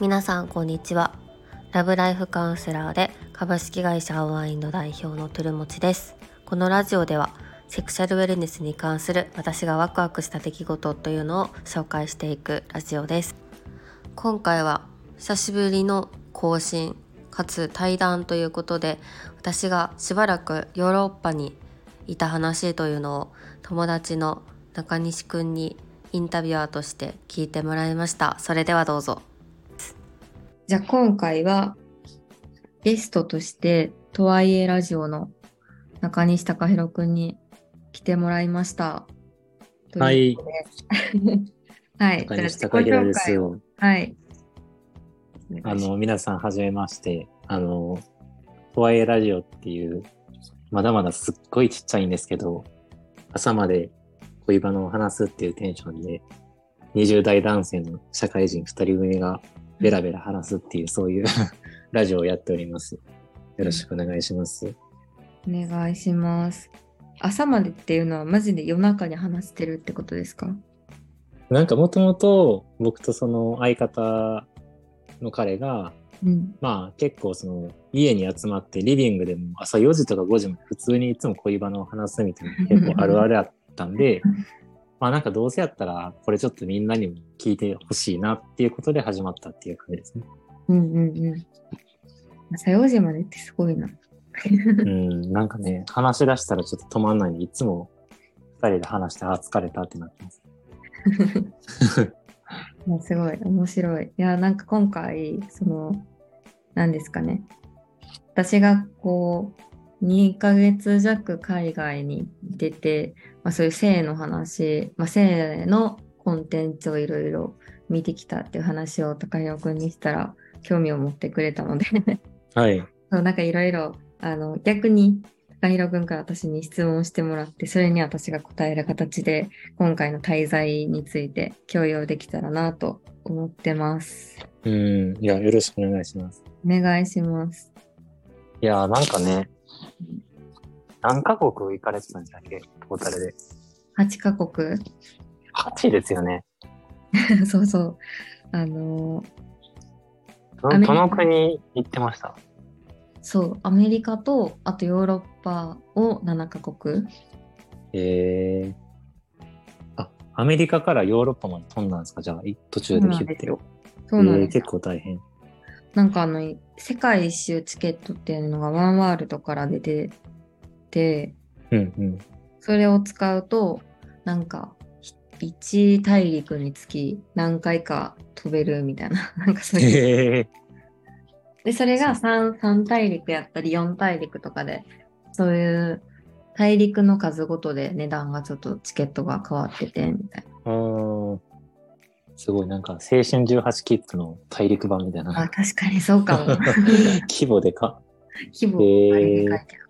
皆さんこんにちは。ラブライフカウンセラーで株式会社アワインの代表のトゥルモチです。このラジオではセクシャルウェルネスに関する私がワクワクした出来事というのを紹介していくラジオです。今回は久しぶりの更新かつ対談ということで私がしばらくヨーロッパにいた話というのを友達の中西くんにインタビュアーとして聞いてもらいました。それではどうぞ。じゃあ今回はゲストとしてとはいえラジオの中西隆弘くんに来てもらいましたはい。はい中西隆弘ですよ。はいあの、皆さん、はじめまして。あの、とはいえラジオっていう、まだまだすっごいちっちゃいんですけど、朝まで恋バナを話すっていうテンションで、20代男性の社会人2人組がベラベラ話すっていう、そういう ラジオをやっております。よろしくお願いします。お願いします朝までっていうのはマジで夜中に話してるってことですか？なんかもともと僕とその相方の彼が、うんまあ結構その家に集まってリビングでも朝4時とか5時まで普通にいつも恋バナを話すみたいな結構あるあるあったんで、まあなんかどうせやったらこれちょっとみんなにも聞いてほしいなっていうことで始まったっていう感じですね。うんうんうん朝4時までってすごいな うん、なんかね、話し出したらちょっと止まんないんで、いつも2人で話して、あ、疲れたってなってます。いやすごい面白い。いやなんか今回その何ですかね私がこう2ヶ月弱海外に出て、まあ、そういう性の話、まあ、性のコンテンツをいろいろ見てきたっていう話を高弘くんにしたら興味を持ってくれたのではい。そうなんかいろいろあの逆に高弘くんから私に質問してもらってそれに私が答える形で今回の滞在について共有できたらなと思ってます。うん、いや、よろしくお願いします。お願いします。いや、なんかね、何カ国行かれてたんだっけ？トータルで。8カ国？8ですよね。そうそう。あのどアメリカどの国行ってました？そうアメリカとあとヨーロッパを7カ国えー、あ、アメリカからヨーロッパまで飛んだんですか？じゃあ、い途中でヒュッて。そうなんですよえー結構大変。なんかあの世界一周チケットっていうのがワンワールドから出ててうんうん。それを使うとなんか1大陸につき何回か飛べるみたいな なんかそういうえでそれが 3, 3大陸やったり4大陸とかでそういう大陸の数ごとで値段がちょっとチケットが変わっててみたいな。すごい、なんか、青春18切符の大陸版みたいあな。確かにそうかも。規模でか。規模あれで書いてある。え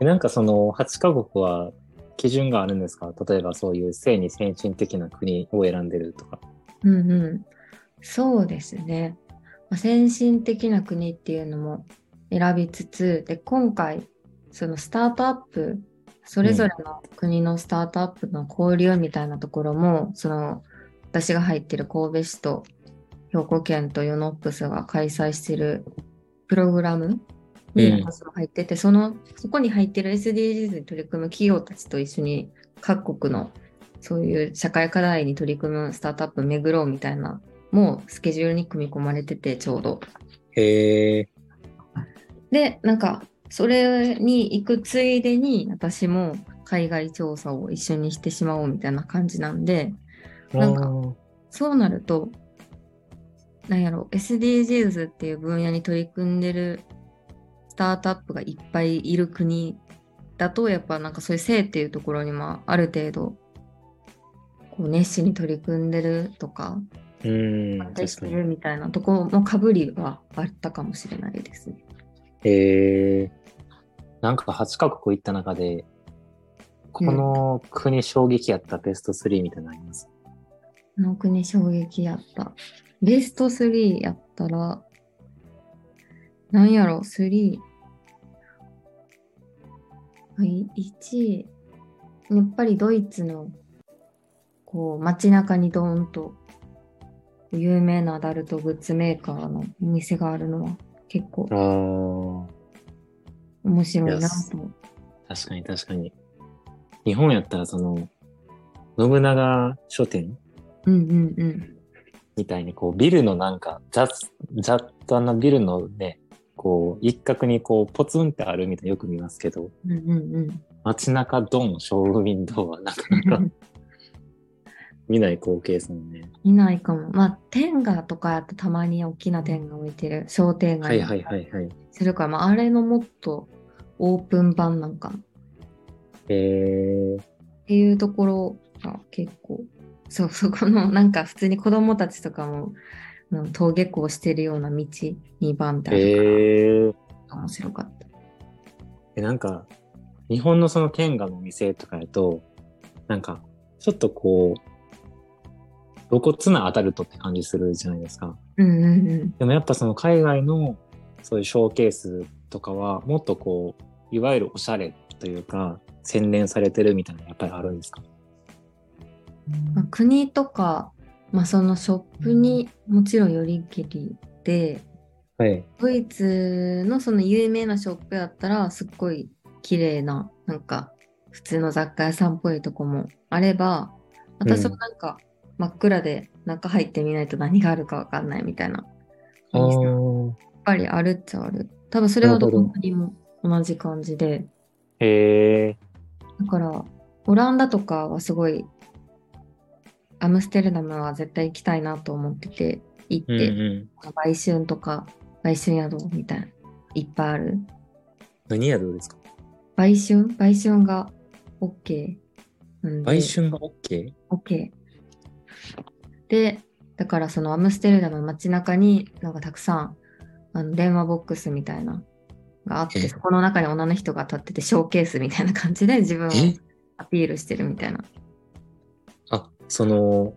なんかその8カ国は基準があるんですか？例えばそういう性に先進的な国を選んでるとか。うんうん。そうですね。ま先進的な国っていうのも選びつつ、で、今回、そのスタートアップ、それぞれの国のスタートアップの交流みたいなところも、その、私が入ってる神戸市と兵庫県とヨノップスが開催してるプログラム入ってて、その、そこに入ってる SDGs に取り組む企業たちと一緒に各国のそういう社会課題に取り組むスタートアップ巡ろうみたいな、もうスケジュールに組み込まれてて、ちょうど。へえ。で、なんか、それに行くついでに、私も海外調査を一緒にしてしまおうみたいな感じなんで、なんかそうなると、なんやろ、SDGs っていう分野に取り組んでるスタートアップがいっぱいいる国だと、やっぱなんかそういう性っていうところにもある程度、こう熱心に取り組んでるとか、うん、でき確かに。てるみたいなとこもかぶりはあったかもしれないですね。へえ。なんか8カ国行った中で、この国衝撃やったベスト3みたいなのあります？この国衝撃やった。ベスト3やったら、なんやろ、3。はい、1位。やっぱりドイツの、こう、街中にドーンと有名なアダルトグッズメーカーのお店があるのは結構面白いなと。確かに確かに。日本やったらその、信長書店うんうんうん。みたいにこうビルのなんか雑、雑多なビルのね、こう一角にこうポツンってあるみたいなよく見ますけど、うんうんうん。街中ドン、ショーウィンドウはなかなか 見ない光景ですもんね。いないかも。まあ、天下とかやってたまに大きな天下置いてる商店街はいはいはいはい。するから、まあ、あれのもっとオープン版なんかなっえー、ていうところが結構、そう、そこのなんか普通に子供たちとかも、うん登下校してるような道にバンってある面白かった。え、なんか、日本のその天下の店とかやと、なんか、ちょっとこう、露骨なアダルトって感じするじゃないですか。うんうんうん。でもやっぱその海外のそういうショーケースとかは、もっとこう、いわゆるおしゃれというか、洗練されてるみたいなのやっぱりあるんですか？まあ、国とか、まあ、そのショップにもちろんよりけりで、はい。ドイツのその有名なショップやったらすっごい綺麗ななんか普通の雑貨屋さんっぽいとこもあれば私はなんか真っ暗で中入ってみないと何があるかわかんないみたいなあお店やっーぱりあるっちゃある。多分それはどこにも同じ感じで。へえだからオランダとかはすごいアムステルダムは絶対行きたいなと思ってて行っうんて、うん。売春とか売春宿みたいないっぱいある。何やどうですか？売春？売春が OK なんで。売春が OK? OK でだからそのアムステルダムの街中になんかたくさんあの電話ボックスみたいながあっえ？てそこの中に女の人が立っててショーケースみたいな感じで自分をえ？アピールしてるみたいな。あ、その、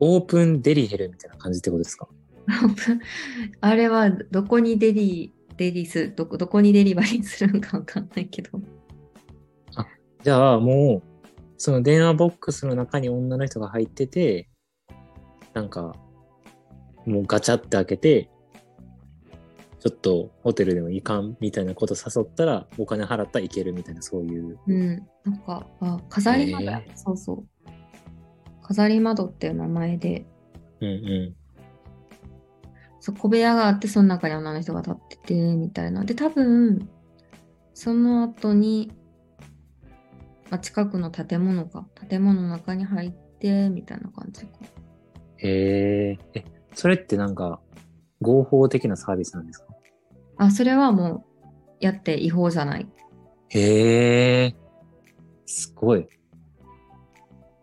オープンデリヘルみたいな感じってことですか？あれはどこにデリデリスどこどこにデリバリーするんかわかんないけどじゃあもう、その電話ボックスの中に女の人が入ってて、なんか、もうガチャって開けて、ちょっとホテルでも行かんみたいなこと誘ったら、お金払ったらいけるみたいな、そういう。うん、なんか、あ、飾り窓、へそうそう。飾り窓っていう名前で、うんうそう小部屋があって、その中に女の人が立ってて、みたいな。で、多分、その後に、まあ、近くの建物か、建物の中に入って、みたいな感じか。ん。へえ。え、それってなんか、合法的なサービスなんですか？あ、それはもう、やって違法じゃない。へえ。すごい。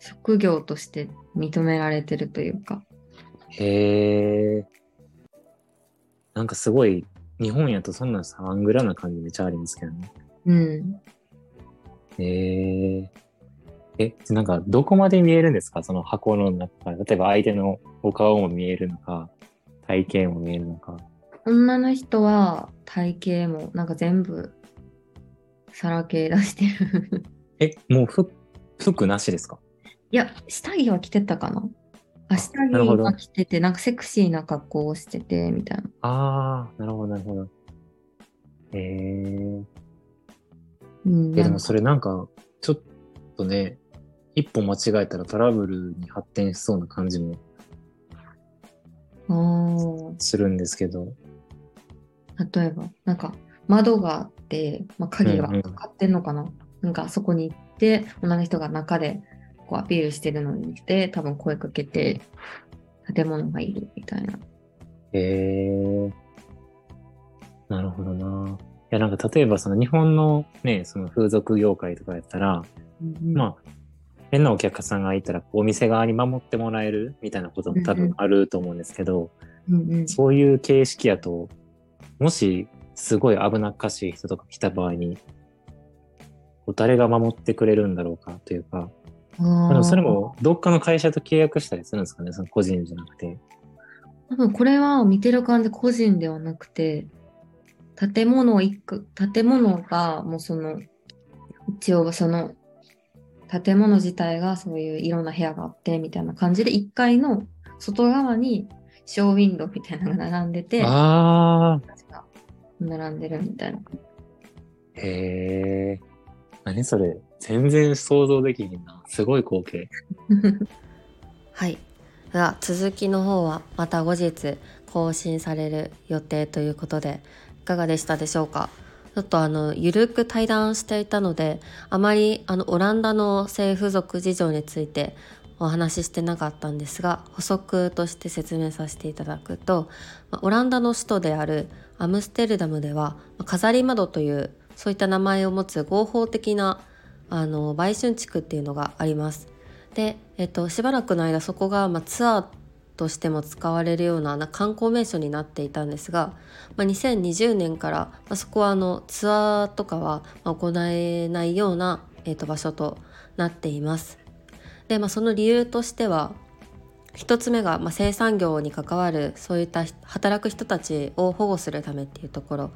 職業として認められてるというか。へえ。なんかすごい、日本やとそんなサングラな感じめちゃありますけどね。うん。へえ。え、なんか、どこまで見えるんですか？その箱の中から。例えば相手のお顔も見えるのか、体型も見えるのか。女の人は体型もなんか全部さらけ出してる。え、もう服、服なしですか？いや、下着は着てたかな？あ、下着は着てて、なんかセクシーな格好をしてて、みたいな。ああ、なるほど、なるほど。へえ。うん、え、でなんかもそれなんか、ちょっとね、一歩間違えたらトラブルに発展しそうな感じもするんですけど。例えば、なんか窓があって、まあ、鍵がうんうんかかってんのかな、なんかそこに行って、女の人が中でこうアピールしてるのに来て、多分声かけて、建物がいるみたいな。へえ。なるほどな。いや、なんか例えばその日本のね、その風俗業界とかやったら、まあ、変なお客さんがいたら、お店側に守ってもらえるみたいなことも多分あると思うんですけど、うんうん、そういう形式やと、もしすごい危なっかしい人とか来た場合に、誰が守ってくれるんだろうかというか、あでーもそれもどっかの会社と契約したりするんですかね、その個人じゃなくて。多分これは見てる感じ個人ではなくて建物一区建物がもうその一応その建物自体がそういういろんな部屋があってみたいな感じで1階の外側にショーウィンドウみたいなのが並んでて、あ並んでるみたいな。へえ。何それ全然想像できひんな。すごい光景。はい。では続きの方はまた後日更新される予定ということでいかがでしたでしょうか？ちょっとあのゆるく対談していたのであまりあのオランダの性風俗事情についてお話ししてなかったんですが補足として説明させていただくとオランダの首都であるアムステルダムでは飾り窓というそういった名前を持つ合法的なあの売春地区っていうのがあります。で、えっと、しばらくの間そこが、まあ、ツアーとしても使われるような観光名所になっていたんですが、まあ、2020年から、まあ、そこはあのツアーとかは行えないような、えっと、場所となっています。で、まあ、その理由としては一つ目が、まあ、生産業に関わるそういった働く人たちを保護するためっていうところ。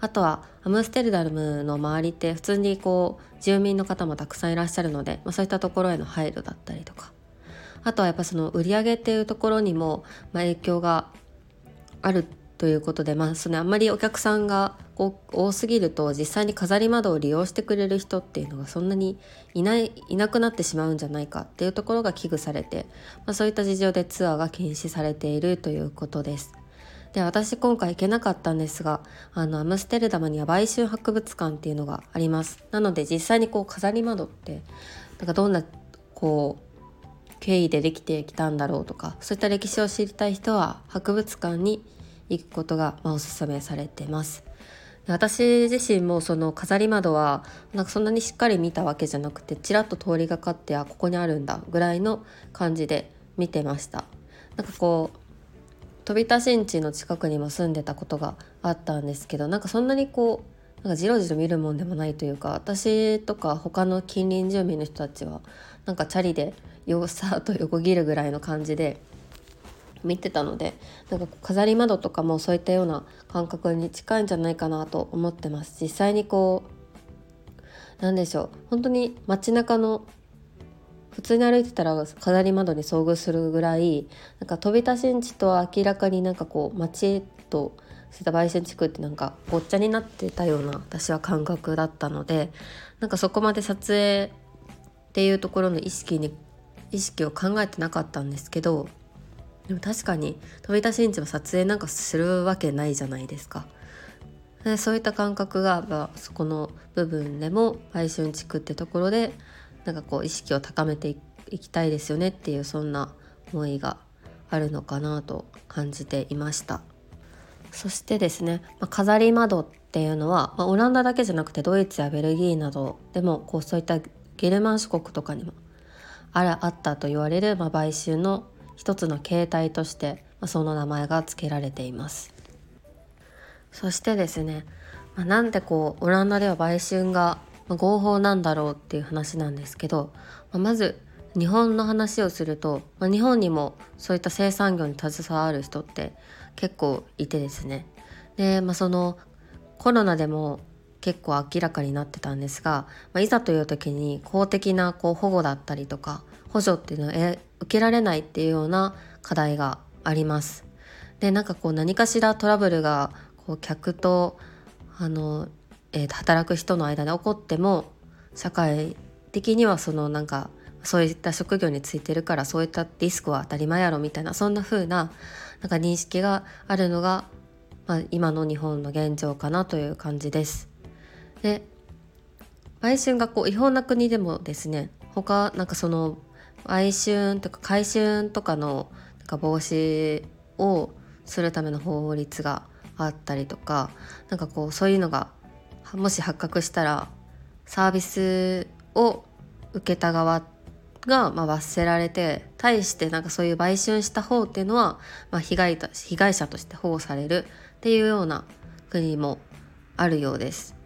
あとはアムステルダムの周りって普通にこう住民の方もたくさんいらっしゃるので、まあ、そういったところへの配慮だったりとか。あとはやっぱその売り上げっていうところにも、まあ、影響があるということで、まあ、そのあんまりお客さんが多すぎると実際に飾り窓を利用してくれる人っていうのがそんなにいないいなくなってしまうんじゃないかっていうところが危惧されて、まあ、そういった事情でツアーが禁止されているということです。で私今回行けなかったんですがあのアムステルダムには売春博物館っていうのがありますなので実際にこう飾り窓ってなんかどんなこう経緯でできてきたんだろうとかそういった歴史を知りたい人は博物館に行くことが、まあ、おすすめされてます。私自身もその飾り窓はなんかそんなにしっかり見たわけじゃなくてちらっと通りがかってあここにあるんだぐらいの感じで見てました。なんかこう飛田新地の近くにも住んでたことがあったんですけどなんかそんなにこうなんかじろじろ見るもんでもないというか私とか他の近隣住民の人たちはなんかチャリでよさっと横切るぐらいの感じで見てたのでなんか飾り窓とかもそういったような感覚に近いんじゃないかなと思ってます。実際にこうなんでしょう。本当に街中の普通に歩いてたら飾り窓に遭遇するぐらいなんか飛び出しんちとは明らかになんかこう街とそういった売春地区ってなんかごっちゃになってたような私は感覚だったのでなんかそこまで撮影っていうところの意識に意識を考えてなかったんですけどでも確かに飛び出しんちも撮影なんかするわけないじゃないですか。でそういった感覚が、まあ、そこの部分でも売春地区ってところでなんかこう意識を高めていきたいですよねっていうそんな思いがあるのかなと感じていましたそしてですね、まあ、飾り窓っていうのは、まあ、オランダだけじゃなくてドイツやベルギーなどでもこうそういったゲルマン諸国とかにもあらあったと言われる、まあ、買収の一つの形態として、その名前が付けられています。そしてですね、まあ、なんでこうオランダでは売春が合法なんだろうっていう話なんですけど、まあ、まず日本の話をすると、まあ、日本にもそういった生産業に携わる人って結構いてですね。で、まあ、そのコロナでも結構明らかになってたんですが、まあ、いざという時に公的なこう保護だったりとか補助っていうのを受けられないっていうような課題があります。でなんかこう何かしらトラブルがこう客とあの、えー、働く人の間で起こっても社会的にはそのなんかそういった職業についてるからそういったリスクは当たり前やろみたいなそんな風ななんか認識があるのが、まあ、今の日本の現状かなという感じです。で売春がこう違法な国でもですね他なんかその売春とか回春とかのなんか防止をするための法律があったりとかなんかこうそういうのがもし発覚したらサービスを受けた側がまあ罰せられて対してなんかそういう売春した方っていうのはまあ被害被害者として保護されるっていうような国もあるようです。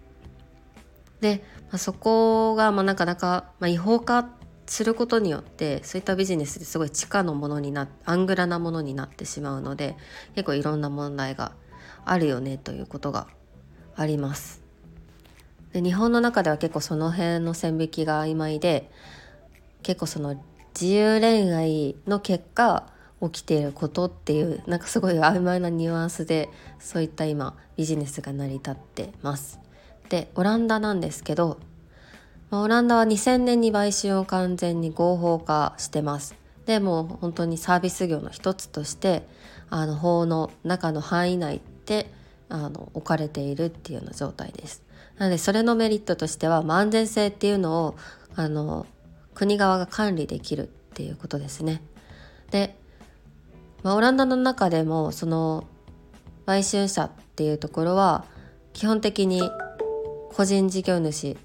で、まあ、そこがまあなかなか、まあ、違法化することによってそういったビジネスですごい地下のものになアングラなものになってしまうので結構いろんな問題があるよねということがあります。で日本の中では結構その辺の線引きが曖昧で結構その自由恋愛の結果起きていることっていうなんかすごい曖昧なニュアンスでそういった今ビジネスが成り立ってます。でオランダなんですけどオランダは2000年に買収を完全に合法化してます。でもう本当にサービス業の一つとしてあの法の中の範囲内であの置かれているっていうような状態です。なのでそれのメリットとしては、まあ、安全性っていうのをあの国側が管理できるっていうことですね。で、まあ、オランダの中でもその売春者っていうところは基本的に個人事業主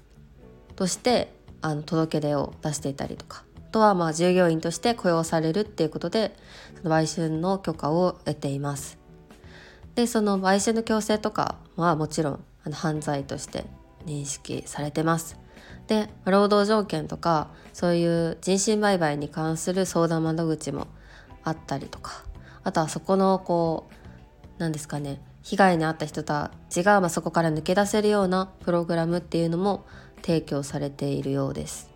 としてあの届け出を出していたりとかあとはまあ従業員として雇用されるっていうことでその売春の許可を得ています。でその売春の強制とかはもちろんあの犯罪として認識されてます。で労働条件とかそういう人身売買に関する相談窓口もあったりとかあとはそこのこう何ですかね被害に遭った人たちが、まあ、そこから抜け出せるようなプログラムっていうのも提供されているようです。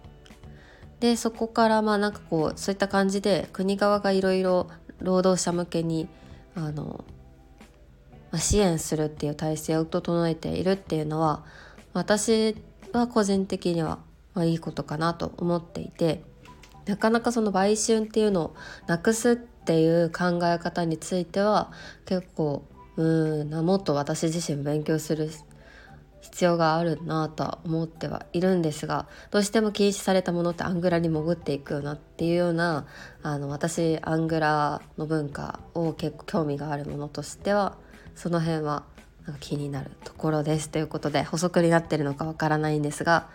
でそこからまあなんかこうそういった感じで国側がいろいろ労働者向けにあのまあ、支援するっていう体制を整えているっていうのは私は個人的にはまあいいことかなと思っていてなかなかその売春っていうのをなくすっていう考え方については結構うんもっと私自身勉強する必要があるなとは思ってはいるんですがどうしても禁止されたものってアングラに潜っていくよなっていうようなあの私アングラの文化を結構興味があるものとしてはその辺は気になるところですということで補足になってるのかわからないんですが、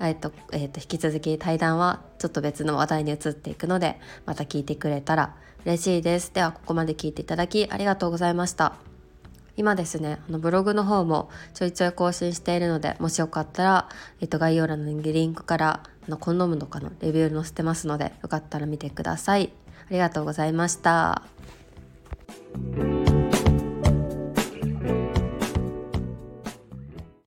えっとえっと、引き続き対談はちょっと別の話題に移っていくのでまた聞いてくれたら嬉しいです。ではここまで聞いていただきありがとうございました。今ですねあのブログの方もちょいちょい更新しているのでもしよかったら、えっと、概要欄のリンクからあのコンドームとかのレビュー載せてますのでよかったら見てください。ありがとうございました。